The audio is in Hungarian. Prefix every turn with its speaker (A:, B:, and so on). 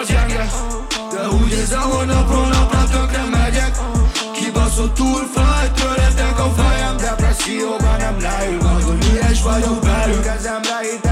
A: az gyenge De úgy érzem, hogy napról napra tönkre megyek Kibaszott túl fáj, töretek a fejem Depresszióban nem leül Nagyon üres vagyok belül, kezemre itt